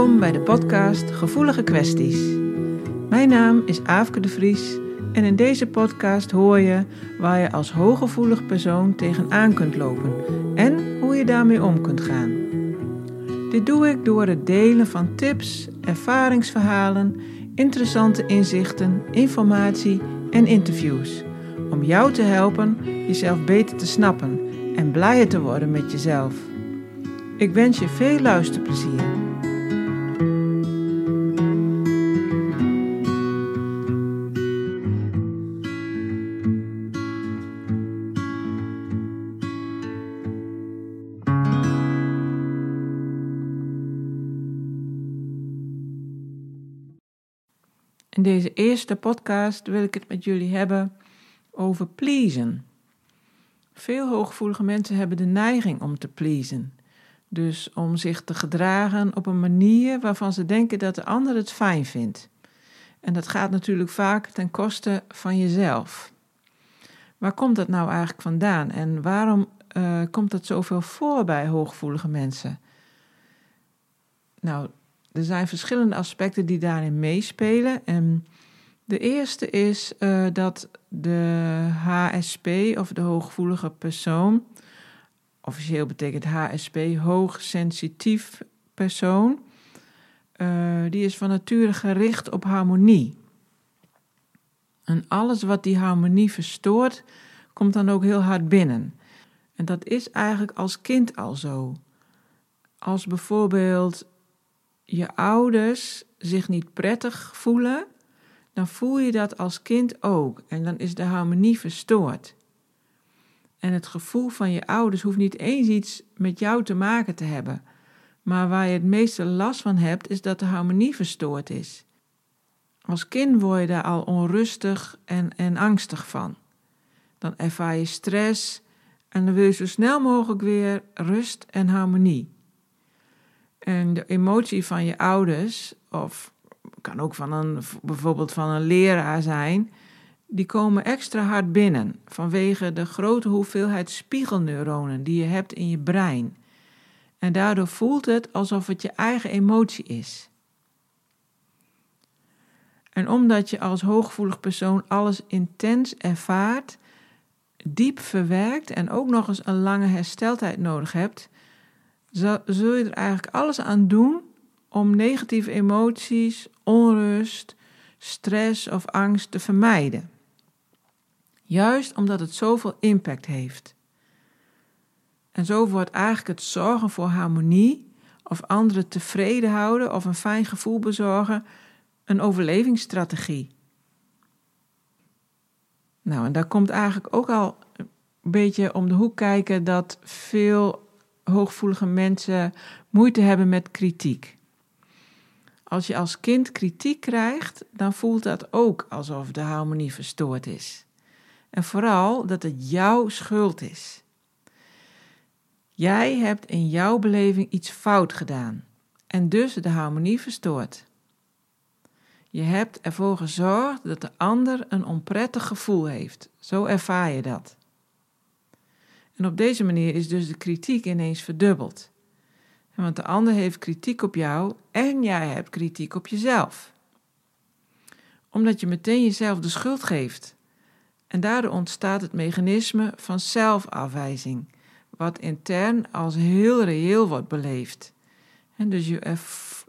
Welkom bij de podcast Gevoelige Kwesties. Mijn naam is Aafke de Vries en in deze podcast hoor je waar je als hooggevoelig persoon tegenaan kunt lopen en hoe je daarmee om kunt gaan. Dit doe ik door het delen van tips, ervaringsverhalen, interessante inzichten, informatie en interviews. Om jou te helpen jezelf beter te snappen en blijer te worden met jezelf. Ik wens je veel luisterplezier. Eerste podcast wil ik het met jullie hebben over pleasen. Veel hooggevoelige mensen hebben de neiging om te pleasen. Dus om zich te gedragen op een manier waarvan ze denken dat de ander het fijn vindt. En dat gaat natuurlijk vaak ten koste van jezelf. Waar komt dat nou eigenlijk vandaan en waarom uh, komt dat zoveel voor bij hooggevoelige mensen? Nou, er zijn verschillende aspecten die daarin meespelen. En de eerste is uh, dat de HSP of de hooggevoelige persoon, officieel betekent HSP hoogsensitief persoon, uh, die is van nature gericht op harmonie. En alles wat die harmonie verstoort, komt dan ook heel hard binnen. En dat is eigenlijk als kind al zo. Als bijvoorbeeld je ouders zich niet prettig voelen, dan voel je dat als kind ook en dan is de harmonie verstoord. En het gevoel van je ouders hoeft niet eens iets met jou te maken te hebben, maar waar je het meeste last van hebt, is dat de harmonie verstoord is. Als kind word je daar al onrustig en, en angstig van. Dan ervaar je stress en dan wil je zo snel mogelijk weer rust en harmonie. En de emotie van je ouders, of kan ook van een, bijvoorbeeld van een leraar zijn, die komen extra hard binnen vanwege de grote hoeveelheid spiegelneuronen die je hebt in je brein. En daardoor voelt het alsof het je eigen emotie is. En omdat je als hooggevoelig persoon alles intens ervaart, diep verwerkt en ook nog eens een lange hersteltijd nodig hebt, zul je er eigenlijk alles aan doen om negatieve emoties, onrust, stress of angst te vermijden. Juist omdat het zoveel impact heeft. En zo wordt eigenlijk het zorgen voor harmonie of anderen tevreden houden of een fijn gevoel bezorgen een overlevingsstrategie. Nou, en daar komt eigenlijk ook al een beetje om de hoek kijken dat veel hooggevoelige mensen moeite hebben met kritiek. Als je als kind kritiek krijgt, dan voelt dat ook alsof de harmonie verstoord is. En vooral dat het jouw schuld is. Jij hebt in jouw beleving iets fout gedaan en dus de harmonie verstoord. Je hebt ervoor gezorgd dat de ander een onprettig gevoel heeft. Zo ervaar je dat. En op deze manier is dus de kritiek ineens verdubbeld. Want de ander heeft kritiek op jou en jij hebt kritiek op jezelf. Omdat je meteen jezelf de schuld geeft. En daardoor ontstaat het mechanisme van zelfafwijzing, wat intern als heel reëel wordt beleefd. En dus je,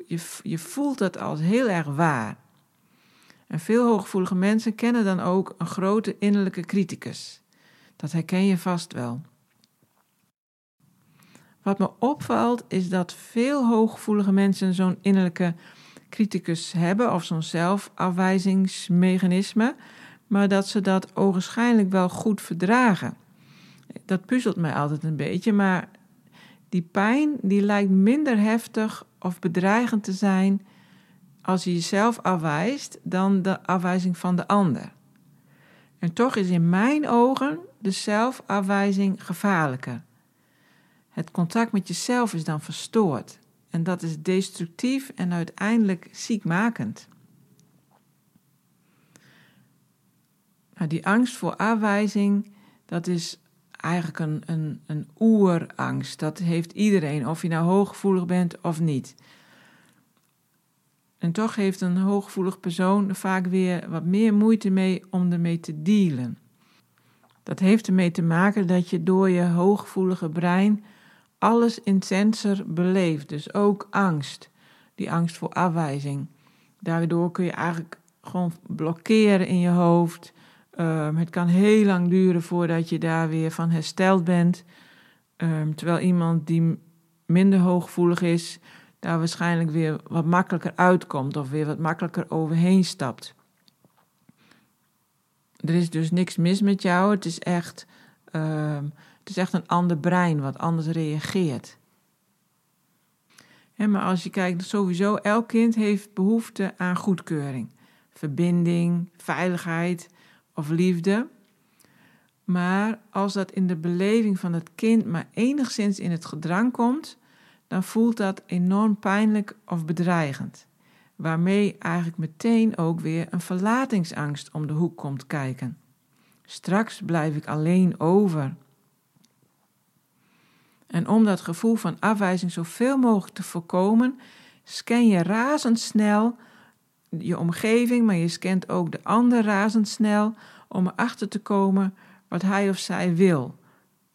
je, je voelt dat als heel erg waar. En veel hooggevoelige mensen kennen dan ook een grote innerlijke criticus. Dat herken je vast wel. Wat me opvalt is dat veel hooggevoelige mensen zo'n innerlijke criticus hebben of zo'n zelfafwijzingsmechanisme, maar dat ze dat ogenschijnlijk wel goed verdragen. Dat puzzelt mij altijd een beetje, maar die pijn die lijkt minder heftig of bedreigend te zijn als je jezelf afwijst dan de afwijzing van de ander. En toch is in mijn ogen de zelfafwijzing gevaarlijker. Het contact met jezelf is dan verstoord. En dat is destructief en uiteindelijk ziekmakend. Nou, die angst voor afwijzing, dat is eigenlijk een, een, een oerangst. Dat heeft iedereen, of je nou hooggevoelig bent of niet. En toch heeft een hooggevoelig persoon er vaak weer wat meer moeite mee om ermee te dealen. Dat heeft ermee te maken dat je door je hooggevoelige brein alles intenser beleeft. Dus ook angst, die angst voor afwijzing. Daardoor kun je eigenlijk gewoon blokkeren in je hoofd. Um, het kan heel lang duren voordat je daar weer van hersteld bent. Um, terwijl iemand die minder hooggevoelig is, daar waarschijnlijk weer wat makkelijker uitkomt of weer wat makkelijker overheen stapt. Er is dus niks mis met jou. Het is echt, uh, het is echt een ander brein wat anders reageert. maar als je kijkt, sowieso, elk kind heeft behoefte aan goedkeuring, verbinding, veiligheid of liefde. Maar als dat in de beleving van het kind maar enigszins in het gedrang komt, dan voelt dat enorm pijnlijk of bedreigend. Waarmee eigenlijk meteen ook weer een verlatingsangst om de hoek komt kijken. Straks blijf ik alleen over. En om dat gevoel van afwijzing zoveel mogelijk te voorkomen, scan je razendsnel je omgeving, maar je scant ook de ander razendsnel om erachter te komen wat hij of zij wil,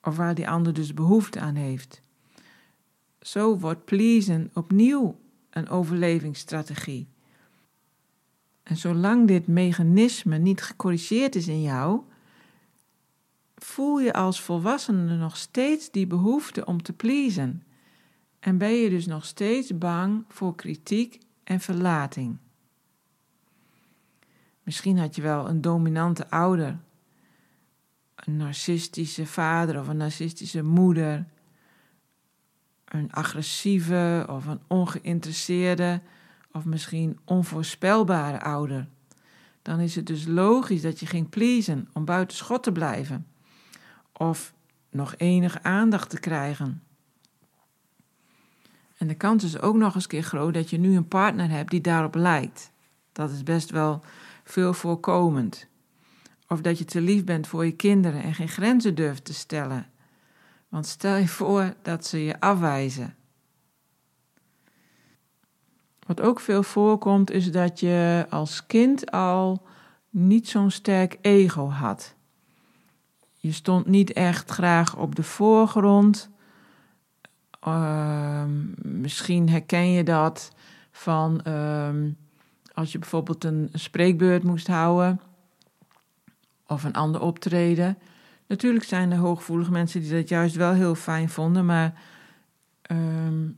of waar die ander dus behoefte aan heeft. Zo wordt pleasen opnieuw een overlevingsstrategie. En zolang dit mechanisme niet gecorrigeerd is in jou, voel je als volwassene nog steeds die behoefte om te pleasen. En ben je dus nog steeds bang voor kritiek en verlating. Misschien had je wel een dominante ouder, een narcistische vader of een narcistische moeder, een agressieve of een ongeïnteresseerde of misschien onvoorspelbare ouder. Dan is het dus logisch dat je ging pleasen om buiten schot te blijven of nog enige aandacht te krijgen. En de kans is ook nog eens keer groot dat je nu een partner hebt die daarop lijkt. Dat is best wel veel voorkomend. Of dat je te lief bent voor je kinderen en geen grenzen durft te stellen. Want stel je voor dat ze je afwijzen. Wat ook veel voorkomt is dat je als kind al niet zo'n sterk ego had. Je stond niet echt graag op de voorgrond. Uh, misschien herken je dat van uh, als je bijvoorbeeld een spreekbeurt moest houden of een ander optreden. Natuurlijk zijn er hooggevoelige mensen die dat juist wel heel fijn vonden, maar uh,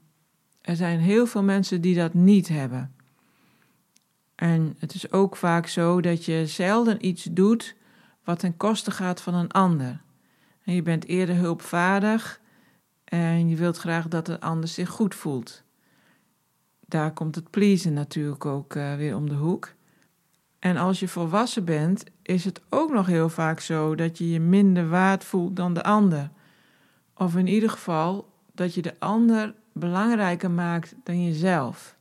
er zijn heel veel mensen die dat niet hebben. En het is ook vaak zo dat je zelden iets doet wat ten koste gaat van een ander. En je bent eerder hulpvaardig en je wilt graag dat de ander zich goed voelt. Daar komt het pleasen natuurlijk ook uh, weer om de hoek. En als je volwassen bent, is het ook nog heel vaak zo dat je je minder waard voelt dan de ander. Of in ieder geval dat je de ander belangrijker maakt dan jezelf.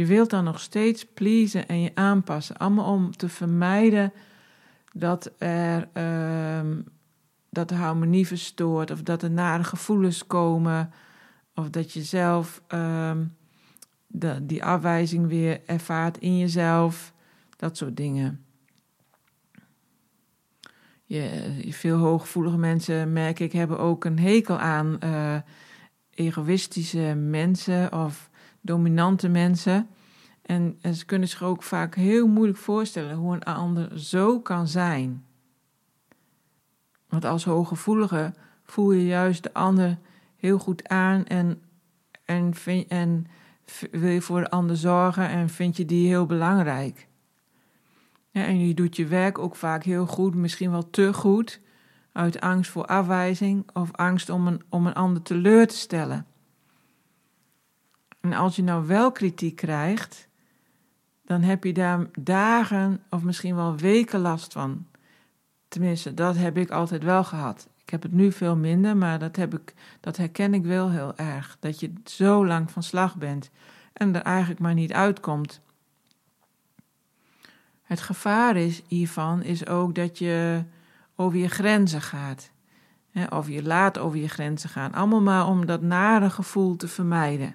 Je wilt dan nog steeds pleasen en je aanpassen, allemaal om te vermijden dat er um, dat de harmonie verstoort of dat er nare gevoelens komen of dat je zelf um, de, die afwijzing weer ervaart in jezelf, dat soort dingen. Je, veel hooggevoelige mensen, merk ik, hebben ook een hekel aan uh, egoïstische mensen of dominante mensen. En, ze kunnen zich ook vaak heel moeilijk voorstellen hoe een ander zo kan zijn. Want als hooggevoelige voel je juist de ander heel goed aan en, en, vind, en wil je voor de ander zorgen en vind je die heel belangrijk. En je doet je werk ook vaak heel goed, misschien wel te goed, uit angst voor afwijzing of angst om een, om een ander teleur te stellen. En als je nou wel kritiek krijgt, dan heb je daar dagen of misschien wel weken last van. Tenminste, dat heb ik altijd wel gehad. Ik heb het nu veel minder, maar dat, heb ik, dat herken ik wel heel erg. Dat je zo lang van slag bent en er eigenlijk maar niet uitkomt. Het gevaar is hiervan is ook dat je over je grenzen gaat. of je laat over je grenzen gaan. Allemaal maar om dat nare gevoel te vermijden.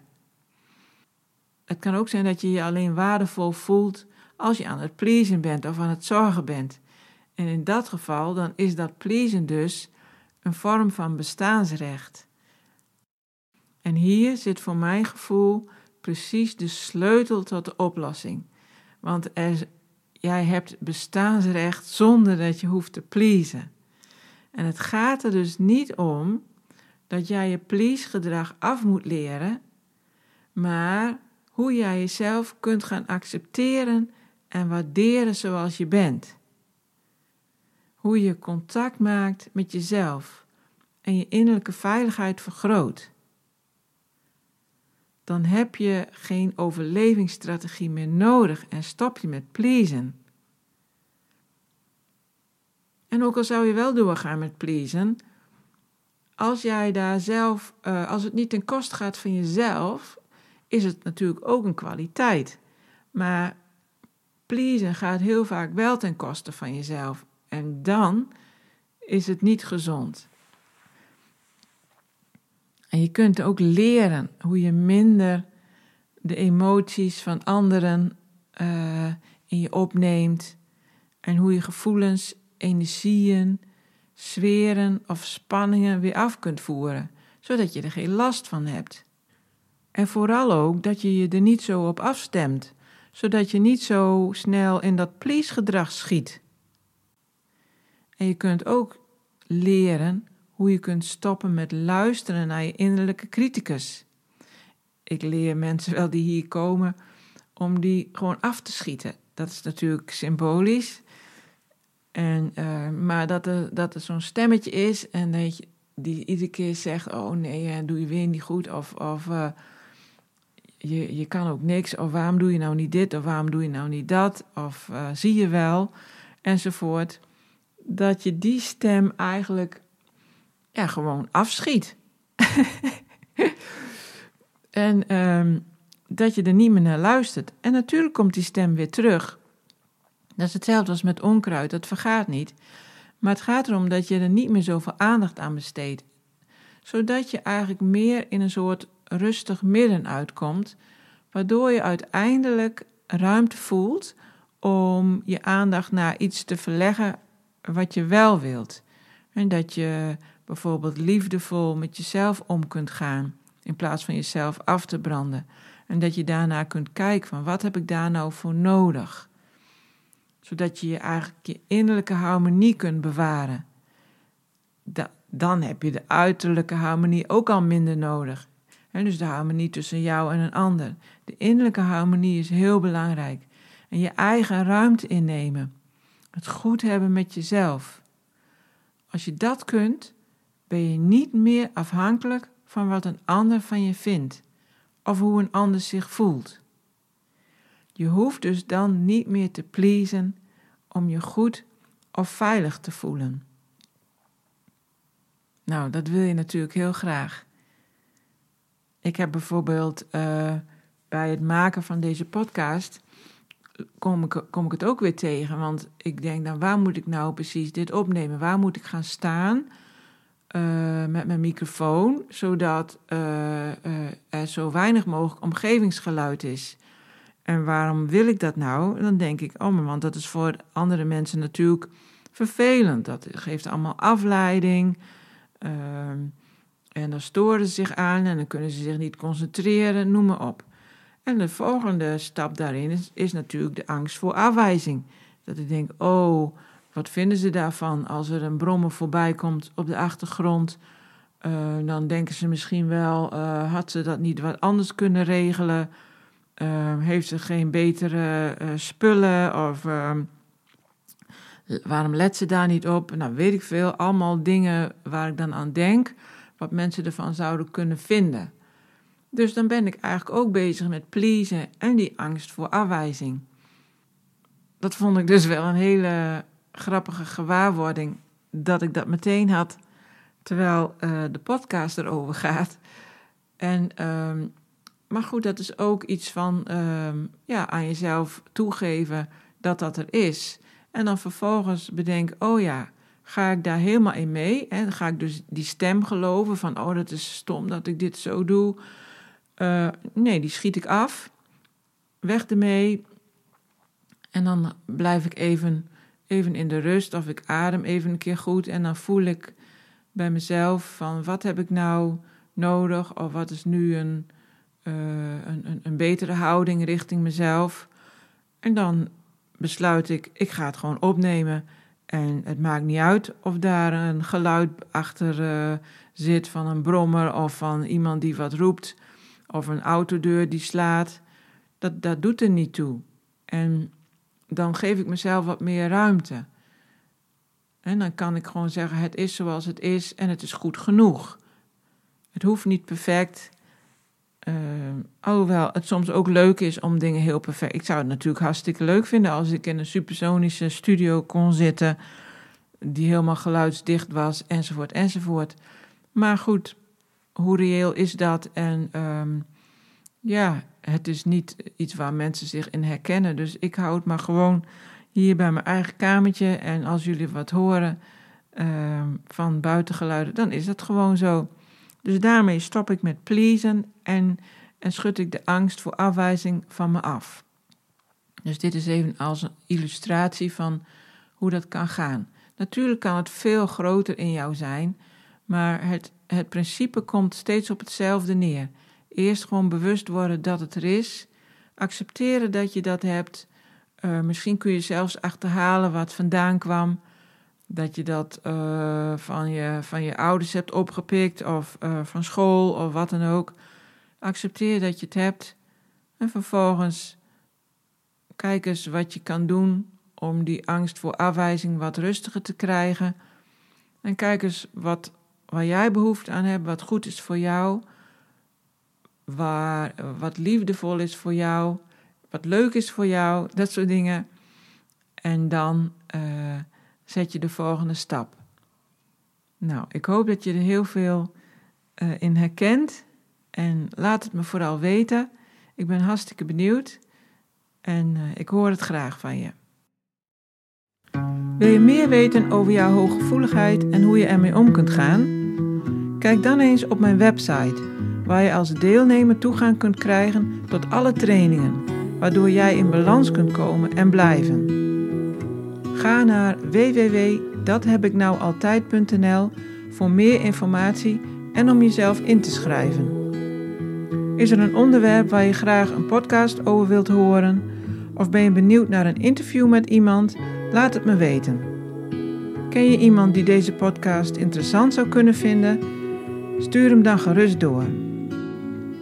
Het kan ook zijn dat je je alleen waardevol voelt als je aan het pleasen bent of aan het zorgen bent. En in dat geval dan is dat pleasen dus een vorm van bestaansrecht. En hier zit voor mijn gevoel precies de sleutel tot de oplossing. Want jij hebt bestaansrecht zonder dat je hoeft te pleasen. En het gaat er dus niet om dat jij je please gedrag af moet leren, maar hoe jij jezelf kunt gaan accepteren en waarderen zoals je bent. Hoe je contact maakt met jezelf en je innerlijke veiligheid vergroot. Dan heb je geen overlevingsstrategie meer nodig en stop je met pleasen. En ook al zou je wel doorgaan met pleasen, als jij daar zelf, uh, als het niet ten koste gaat van jezelf, is het natuurlijk ook een kwaliteit. Maar pleasen gaat heel vaak wel ten koste van jezelf. En dan is het niet gezond. En je kunt ook leren hoe je minder de emoties van anderen uh, in je opneemt. En hoe je gevoelens, energieën, sferen of spanningen weer af kunt voeren, zodat je er geen last van hebt. En vooral ook dat je je er niet zo op afstemt, zodat je niet zo snel in dat please-gedrag schiet. En je kunt ook leren hoe je kunt stoppen met luisteren naar je innerlijke criticus. Ik leer mensen wel die hier komen om die gewoon af te schieten. Dat is natuurlijk symbolisch. En, uh, maar dat er, dat er zo'n stemmetje is en dat je, die iedere keer zegt: Oh nee, doe je weer niet goed. Of, of uh, je, je kan ook niks. Of waarom doe je nou niet dit? Of waarom doe je nou niet dat? Of uh, zie je wel? Enzovoort. Dat je die stem eigenlijk ja, gewoon afschiet. en um, dat je er niet meer naar luistert. En natuurlijk komt die stem weer terug. Dat is hetzelfde als met onkruid, dat vergaat niet. Maar het gaat erom dat je er niet meer zoveel aandacht aan besteedt. Zodat je eigenlijk meer in een soort rustig midden uitkomt, waardoor je uiteindelijk ruimte voelt om je aandacht naar iets te verleggen wat je wel wilt. En dat je bijvoorbeeld liefdevol met jezelf om kunt gaan, in plaats van jezelf af te branden. En dat je daarna kunt kijken van wat heb ik daar nou voor nodig zodat je je eigenlijk je innerlijke harmonie kunt bewaren. dan heb je de uiterlijke harmonie ook al minder nodig. En dus de harmonie tussen jou en een ander. De innerlijke harmonie is heel belangrijk. En je eigen ruimte innemen. Het goed hebben met jezelf. Als je dat kunt, ben je niet meer afhankelijk van wat een ander van je vindt of hoe een ander zich voelt. Je hoeft dus dan niet meer te pleasen om je goed of veilig te voelen. Nou, dat wil je natuurlijk heel graag. Ik heb bijvoorbeeld uh, bij het maken van deze podcast. Kom ik, kom ik het ook weer tegen. Want ik denk dan, waar moet ik nou precies dit opnemen? Waar moet ik gaan staan uh, met mijn microfoon, zodat uh, er zo weinig mogelijk omgevingsgeluid is? En waarom wil ik dat nou? Dan denk ik, oh, maar want dat is voor andere mensen natuurlijk vervelend. Dat geeft allemaal afleiding. Uh, en dan storen ze zich aan en dan kunnen ze zich niet concentreren, noem maar op. En de volgende stap daarin is, natuurlijk de angst voor afwijzing. Dat ik denk, oh, wat vinden ze daarvan als er een brommer voorbij komt op de achtergrond? Uh, dan denken ze misschien wel, uh, had ze dat niet wat anders kunnen regelen? Uh, heeft ze geen betere spullen of uh, waarom let ze daar niet op? Nou, weet ik veel. Allemaal dingen waar ik dan aan denk, wat mensen ervan zouden kunnen vinden. Dus dan ben ik eigenlijk ook bezig met pleasen en die angst voor afwijzing. Dat vond ik dus wel een hele grappige gewaarwording dat ik dat meteen had, terwijl uh, de podcast erover gaat. En ehm, maar goed, dat is ook iets van uh, ja, aan jezelf toegeven dat dat er is. En dan vervolgens bedenken, oh ja, ga ik daar helemaal in mee? En ga ik dus die stem geloven van, oh dat is stom dat ik dit zo doe. Uh, nee, die schiet ik af. weg ermee. En dan blijf ik even, even in de rust of ik adem even een keer goed. En dan voel ik bij mezelf van wat heb ik nou nodig of wat is nu een, een, een, een betere houding richting mezelf. En dan besluit ik, ik ga het gewoon opnemen. En het maakt niet uit of daar een geluid achter uh, zit van een brommer of van iemand die wat roept of een autodeur die slaat. Dat, dat doet er niet toe. En dan geef ik mezelf wat meer ruimte. En dan kan ik gewoon zeggen: het is zoals het is en het is goed genoeg. Het hoeft niet perfect. Uh, alhoewel het soms ook leuk is om dingen heel perfect. Ik zou het natuurlijk hartstikke leuk vinden als ik in een supersonische studio kon zitten. Die helemaal geluidsdicht was, enzovoort, enzovoort. Maar goed, hoe reëel is dat? En um, ja, het is niet iets waar mensen zich in herkennen. Dus ik hou het maar gewoon hier bij mijn eigen kamertje. En als jullie wat horen um, van buitengeluiden, dan is dat gewoon zo. Dus daarmee stop ik met pleasen en, en schud ik de angst voor afwijzing van me af. Dus dit is even als een illustratie van hoe dat kan gaan. Natuurlijk kan het veel groter in jou zijn, maar het, het principe komt steeds op hetzelfde neer. Eerst gewoon bewust worden dat het er is, accepteren dat je dat hebt. Uh, misschien kun je zelfs achterhalen wat vandaan kwam dat je dat uh, van, je, van je ouders hebt opgepikt of uh, van school of wat dan ook. Accepteer dat je het hebt en vervolgens kijk eens wat je kan doen om die angst voor afwijzing wat rustiger te krijgen. En kijk eens wat, waar jij behoefte aan hebt, wat goed is voor jou, waar, wat liefdevol is voor jou, wat leuk is voor jou, dat soort dingen. En dan. Uh, zet je de volgende stap. Nou, ik hoop dat je er heel veel uh, in herkent. En laat het me vooral weten. Ik ben hartstikke benieuwd. En uh, ik hoor het graag van je. Wil je meer weten over jouw hooggevoeligheid en hoe je ermee om kunt gaan? Kijk dan eens op mijn website, waar je als deelnemer toegang kunt krijgen tot alle trainingen, waardoor jij in balans kunt komen en blijven. Ga naar www.dathebiknoualtijd.nl voor meer informatie en om jezelf in te schrijven. Is er een onderwerp waar je graag een podcast over wilt horen? Of ben je benieuwd naar een interview met iemand? Laat het me weten. Ken je iemand die deze podcast interessant zou kunnen vinden? Stuur hem dan gerust door.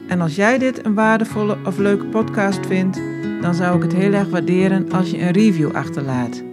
En als jij dit een waardevolle of leuke podcast vindt, dan zou ik het heel erg waarderen als je een review achterlaat.